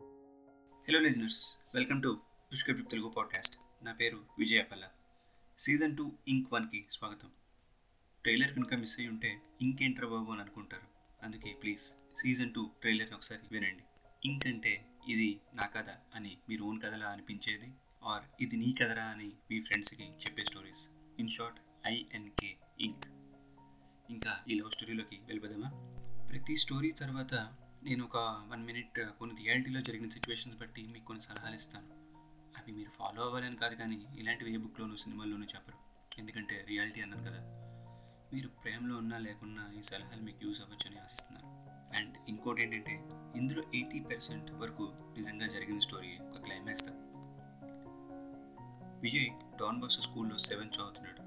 Hello listeners welcome to Pushkar Telugu podcast నా పేరు Vijayapalla season two ఇంక్ వన్కి స్వాగతం. ట్రైలర్ కనుక మిస్ అయ్యి ఉంటే ఇంకేంట్రా బాబు అని అనుకుంటారు. అందుకే ప్లీజ్ సీజన్ టూ ట్రైలర్ని ఒకసారి వినండి. ఇంక్ అంటే ఇది నా కథ అని మీరు ఓన్ కథలా అనిపించేది? ఆర్ ఇది నీ కథరా అని మీ ఫ్రెండ్స్కి చెప్పే stories in short INK ink ఇంకా ఈ లవ్ స్టోరీలోకి వెళ్ళిపోదామా? ప్రతి స్టోరీ తర్వాత నేను ఒక వన్ మినిట్ కొన్ని రియాలిటీలో జరిగిన సిచ్యువేషన్స్ బట్టి మీకు కొన్ని సలహాలు ఇస్తాను. అవి మీరు ఫాలో అవ్వాలని కాదు కానీ ఇలాంటివి ఏ బుక్లోనూ సినిమాల్లోనూ చెప్పరు. ఎందుకంటే రియాలిటీ అన్నారు కదా. మీరు ప్రేమలో ఉన్నా లేకున్నా ఈ సలహాలు మీకు యూస్ అవ్వచ్చని ఆశిస్తున్నాను. అండ్ ఇంకోటి ఏంటంటే ఇందులో ఎయిటీ పర్సెంట్ వరకు నిజంగా జరిగిన స్టోరీ ఒక క్లైమాక్స్ విజయ్ డాన్ బాస్ స్కూల్లో సెవెన్ చదువుతున్నాడు.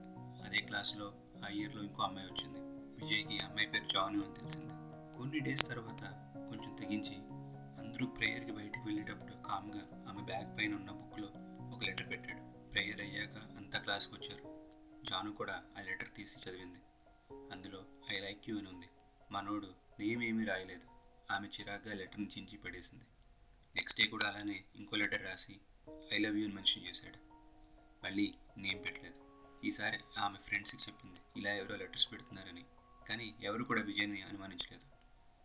అదే క్లాస్లో ఆ ఇయర్లో ఇంకో అమ్మాయి వచ్చింది. విజయ్కి అమ్మాయి పేరు జాను అని తెలిసింది. కొన్ని డేస్ తర్వాత కొంచెం తెగించి అందరూ ప్రేయర్కి బయటికి వెళ్ళేటప్పుడు కామ్గా ఆమె బ్యాగ్ పైన ఉన్న బుక్లో ఒక లెటర్ పెట్టాడు. ప్రేయర్ అయ్యాక అంతా క్లాస్కి వచ్చారు. జాను కూడా ఆ లెటర్ తీసి చదివింది. అందులో ఐ లైక్ యూ అని ఉంది. మనోడు నేమేమీ రాయలేదు ఆమె చిరాగ్గా లెటర్ని చించి పడేసింది. నెక్స్ట్ డే కూడా అలానే ఇంకో లెటర్ రాసి ఐ లవ్ యూ అని మెన్షన్ చేశాడు. మళ్ళీ నేమ్ పెట్టలేదు ఈసారి ఆమె ఫ్రెండ్స్కి చెప్పింది ఇలా ఎవరో లెటర్స్ పెడుతున్నారని. కానీ ఎవరు కూడా విజయ్ని అనుమానించలేదు.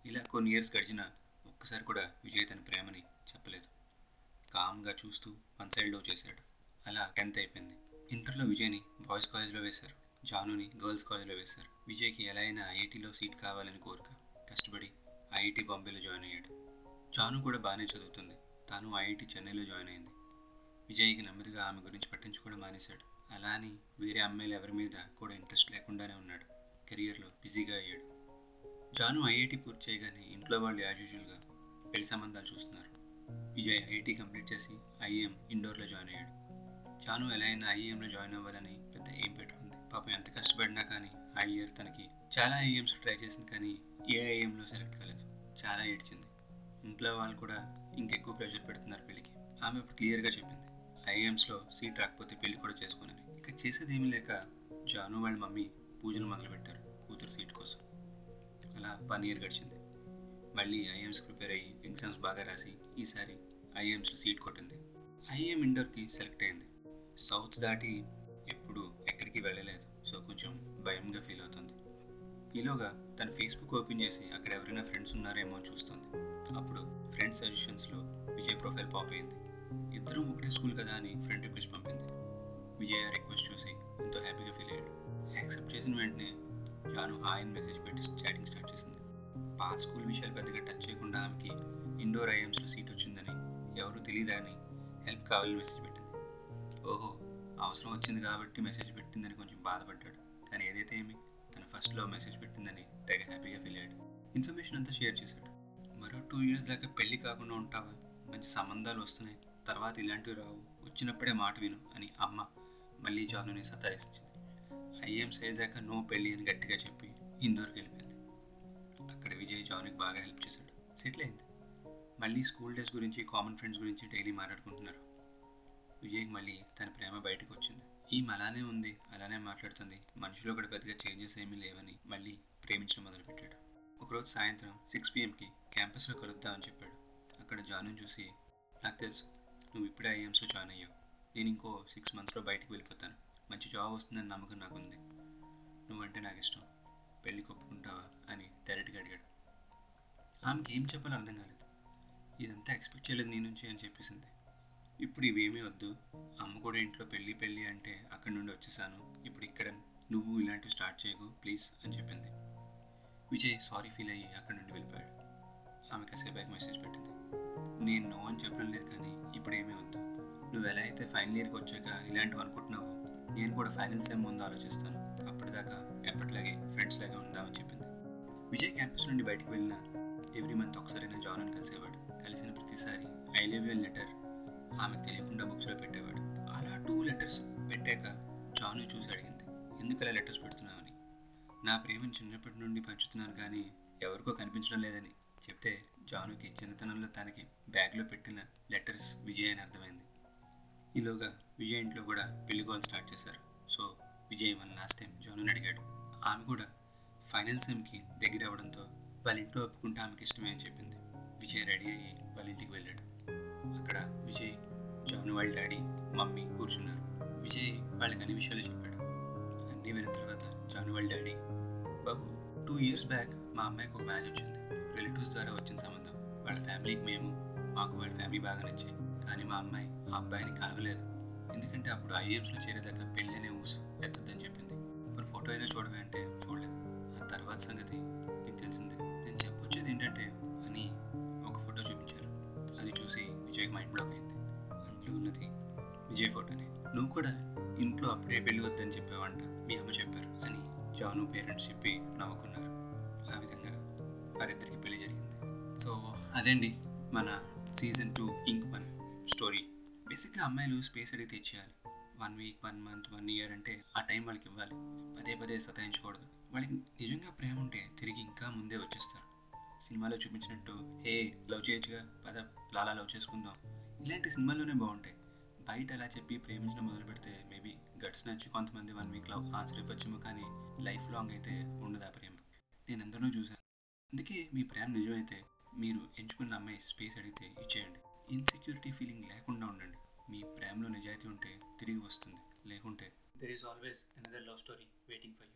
ఇలా కొన్ని ఇయర్స్ గడిచిన ఒక్కసారి కూడా విజయ్ తన ప్రేమని చెప్పలేదు. కామ్గా చూస్తూ వన్ సైడ్లో చేశాడు. అలా టెన్త్ అయిపోయింది. ఇంటర్లో విజయ్ని బాయ్స్ కాలేజ్లో వేశారు. జానుని గర్ల్స్ కాలేజ్లో వేశారు. విజయ్కి ఎలా అయినా ఐఐటీలో సీట్ కావాలని కోరిక. కష్టపడి ఐఐటి బాంబేలో జాయిన్ అయ్యాడు. జాను కూడా బాగానే చదువుతుంది. తాను ఐఐటి చెన్నైలో జాయిన్ అయింది. విజయ్కి నెమ్మదిగా ఆమె గురించి పట్టించుకోవడం మానేశాడు. అలా అని వేరే అమ్మాయిలు ఎవరి మీద కూడా ఇంట్రెస్ట్ లేకుండానే ఉన్నాడు. కెరియర్లో బిజీగా అయ్యాడు. జాను ఐఐటి పూర్తి చేయగానే ఇంట్లో వాళ్ళు యాజ్ యూజువల్గా పెళ్ళి సంబంధాలు చూస్తున్నారు. విజయ్ ఐఐటి కంప్లీట్ చేసి ఐఏఎం ఇండోర్లో జాయిన్ అయ్యాడు. జాను ఎలా అయినా ఐఏఎంలో జాయిన్ అవ్వాలని పెద్ద ఏం పెట్టుకుంది. పాపం ఎంత కష్టపడినా కానీ ఆ ఇయర్ తనకి చాలా ఐఏఎంస్ ట్రై చేసింది కానీ ఏ ఐఏఎంలో సెలెక్ట్ కాలేదు. చాలా ఏడ్చింది. ఇంట్లో వాళ్ళు కూడా ఇంకెక్కువ ప్రెషర్ పెడుతున్నారు పెళ్ళికి. ఆమె ఇప్పుడు క్లియర్గా చెప్పింది. ఐఏఎంస్లో సీట్ రాకపోతే పెళ్ళి కూడా చేసుకోనని. ఇక చేసేది ఏమీ లేక జాను వాళ్ళ మమ్మీ పూజలు మొదలుపెట్టారు కూతురు సీట్ కోసం. అలా వన్ ఇయర్ గడిచింది. మళ్ళీ ఐఎమ్స్ ప్రిపేర్ అయ్యి ఎగ్జామ్స్ బాగా రాసి ఈసారి ఐఎమ్స్లో సీట్ కొట్టింది. ఐఎం ఇండోర్కి సెలెక్ట్ అయింది. సౌత్ దాటి ఎప్పుడు ఎక్కడికి వెళ్ళలేదు. సో కొంచెం భయంగా ఫీల్ అవుతుంది. ఈలోగా తన ఫేస్బుక్ ఓపెన్ చేసి అక్కడ ఎవరైనా ఫ్రెండ్స్ ఉన్నారేమో అని చూస్తుంది. అప్పుడు ఫ్రెండ్స్ సజెషన్స్లో విజయ్ ప్రొఫైల్ పాప్ అయింది. ఇద్దరం ఒకటే స్కూల్ కదా అని ఫ్రెండ్ రిక్వెస్ట్ పంపింది. విజయ్ ఆ రిక్వెస్ట్ చూసి ఎంతో హ్యాపీగా ఫీల్ అయ్యాడు. యాక్సెప్ట్ చేసిన వెంటనే జాను హాయ్ అని మెసేజ్ పెట్టి చాటింగ్ స్టార్ట్ చేసింది. పాత స్కూల్ విషయాలు పెద్దగా టచ్ చేయకుండా ఆమెకి ఇండోర్ ఐఎమ్స్లో సీట్ వచ్చిందని ఎవరు తెలియదని హెల్ప్ కావాలని మెసేజ్ పెట్టింది. ఓహో అవసరం వచ్చింది కాబట్టి మెసేజ్ పెట్టిందని కొంచెం బాధపడ్డాడు. కానీ ఏదైతే ఏమి తన ఫస్ట్లో మెసేజ్ పెట్టిందని తెగ హ్యాపీగా ఫీల్ అయ్యాడు. ఇన్ఫర్మేషన్ అంతా షేర్ చేశాడు. మరో టూ ఇయర్స్ దాకా పెళ్ళి కాకుండా ఉంటావా? మంచి సంబంధాలు వస్తున్నాయి. తర్వాత ఇలాంటివి రావు. వచ్చినప్పుడే మాట విను అని అమ్మ మళ్ళీ జాబ్ను సతాయిస్తుంది. ఐఎమ్స్ దాకా నో పెళ్ళి అని గట్టిగా చెప్పి ఇందోర్కి వెళ్ళిపోయింది. అక్కడ విజయ్ జానుకి బాగా హెల్ప్ చేశాడు. సెటిల్ అయింది. మళ్ళీ స్కూల్ డేస్ గురించి కామన్ ఫ్రెండ్స్ గురించి డైలీ మాట్లాడుకుంటున్నారు. విజయ్కి మళ్ళీ తన ప్రేమ బయటకు వచ్చింది. ఈమె అలానే ఉంది అలానే మాట్లాడుతుంది. మనిషిలో కూడా పెద్దగా చేంజెస్ ఏమీ లేవని మళ్ళీ ప్రేమించడం మొదలుపెట్టాడు. ఒకరోజు సాయంత్రం సిక్స్ పిఎంకి క్యాంపస్లో కలుద్దామని చెప్పాడు. అక్కడ జాయిన్ చూసి నాకు తెలుసు నువ్వు ఇప్పుడే ఐఎమ్స్లో జాయిన్ అయ్యావు. నేను ఇంకో సిక్స్ మంత్స్లో బయటకు వెళ్ళిపోతాను. మంచి జాబ్ వస్తుందని నమ్మకం నాకు ఉంది నువ్వంటే నాకు ఇష్టం పెళ్ళి ఒప్పుకుంటావా అని డైరెక్ట్గా అడిగాడు. ఆమెకి ఏం చెప్పాలో అర్థం కాలేదు. ఇదంతా ఎక్స్పెక్ట్ చేయలేదు నీ నుంచి అని చెప్పేసింది. ఇప్పుడు ఇవేమీ వద్దు. అమ్మ కూడా ఇంట్లో పెళ్ళి పెళ్ళి అంటే అక్కడి నుండి వచ్చేసాను. ఇప్పుడు ఇక్కడ నువ్వు ఇలాంటివి స్టార్ట్ చేయకు ప్లీజ్ అని చెప్పింది. విజయ్ సారీ ఫీల్ అయ్యి అక్కడి నుండి వెళ్ళిపోయాడు. ఆమె కాసేపు మెసేజ్ పెట్టింది. నేను నో అని చెప్పడం లేదు కానీ ఇప్పుడు ఏమీ వద్దు. నువ్వు ఎలా అయితే ఫైనల్ ఇయర్కి వచ్చాక ఇలాంటివి అనుకుంటున్నావు నేను కూడా ఫైనల్ సెమ్ ముందు ఆలోచిస్తాను. అప్పటిదాకా ఎప్పటిలాగే ఫ్రెండ్స్ లాగే ఉందామని చెప్పింది. విజయ్ క్యాంపస్ నుండి బయటకు వెళ్ళినా ఎవ్రీ మంత్ ఒకసారైనా జాన్ అని కలిసేవాడు. కలిసిన ప్రతిసారి ఐ లవ్ యూ లెటర్ ఆమెకు తెలియకుండా బుక్స్లో పెట్టేవాడు. అలా టూ లెటర్స్ పెట్టాక జాను చూసి అడిగింది ఎందుకు అలా లెటర్స్ పెడుతున్నావని నా ప్రేమను చిన్నప్పటి నుండి పంచుతున్నాను కానీ ఎవరికో కనిపించడం లేదని చెప్తే జానుకి చిన్నతనంలో తనకి బ్యాగ్లో పెట్టిన లెటర్స్ విజయ్ అని అర్థమైంది. ఈలోగా విజయ్ ఇంట్లో కూడా పెళ్ళి గోల్ స్టార్ట్ చేశారు. సో విజయ్ మన లాస్ట్ టైం జానుని అడిగాడు. ఆమె కూడా ఫైనల్ సెమ్కి దగ్గర అవ్వడంతో వాళ్ళ ఇంట్లో ఒప్పుకుంటే ఆమెకి ఇష్టమే అని చెప్పింది. విజయ్ రెడీ అయ్యి వాళ్ళ ఇంటికి వెళ్ళాడు. అక్కడ విజయ్ జాన్ వాళ్ళ డాడీ మమ్మీ కూర్చున్నారు. విజయ్ వాళ్ళకి అన్ని విషయాలు చెప్పాడు. అన్నీ విన్న తర్వాత జాన్ వాళ్ళ డాడీ బాబు టూ ఇయర్స్ బ్యాక్ మా అమ్మాయికి ఒక మ్యాచ్ వచ్చింది. రిలేటివ్స్ ద్వారా వచ్చిన సంబంధం. వాళ్ళ ఫ్యామిలీకి మేము మాకు వాళ్ళ ఫ్యామిలీ బాగా నచ్చాయి. కానీ మా అమ్మాయి ఆ అబ్బాయిని కలవలేదు. ఎందుకంటే అప్పుడు ఐఏఎంస్లో చేరేదాకా పెళ్ళనే ఊసు ఎత్తద్దని చెప్పింది. ఇప్పుడు ఫోటో అయినా చూడవే అంటే చూడలేదు. ఆ తర్వాత సంగతి నీకు తెలిసిందే. నేను చెప్పొచ్చేది ఏంటంటే అని ఒక ఫోటో చూపించారు. అది చూసి విజయ్ మైండ్ బ్లాక్ అయింది. అందులో ఉన్నది విజయ్ ఫోటోనే. నువ్వు కూడా ఇంట్లో అప్పుడే పెళ్ళి వద్దని చెప్పావంట. మీ అమ్మ చెప్పారు అని జాను పేరెంట్స్ చెప్పి నవ్వుకున్నారు. ఆ విధంగా వారిద్దరికి పెళ్ళి జరిగింది. సో అదండి మన season two ink one story. బేసిక్గా అమ్మాయిలు స్పేస్ అడిగితే ఇచ్చేయాలి one week one month one year అంటే ఆ టైం వాళ్ళకి ఇవ్వాలి. పదే పదే సతాయించకూడదు. వాళ్ళకి నిజంగా ప్రేమ ఉంటే తిరిగి ఇంకా ముందే వచ్చేస్తారు. సినిమాలో చూపించినట్టు హే లవ్ చేయొచ్చుగా పద లాలా లవ్ చేసుకుందాం. ఇలాంటి సినిమాల్లోనే బాగుంటాయి. బయట అలా చెప్పి ప్రేమించడం మొదలు పెడితే మేబీ గట్స్ నచ్చి కొంతమంది వన్ వీక్ లవ్ ఆన్సర్ ఇవ్వచ్చేమో కానీ లైఫ్ లాంగ్ అయితే ఉండదు ఆ ప్రేమ. నేను అందరినూ చూశాను. అందుకే మీ ప్రేమ నిజమైతే మీరు ఎంచుకున్న అమ్మాయి స్పేస్ అడిగితే ఇచ్చేయండి. ఇన్సెక్యూరిటీ ఫీలింగ్ లేకుండా టైంలో నిజాయితీ ఉంటే తిరిగి వస్తుంది లేకుంటే there is always another love story waiting for you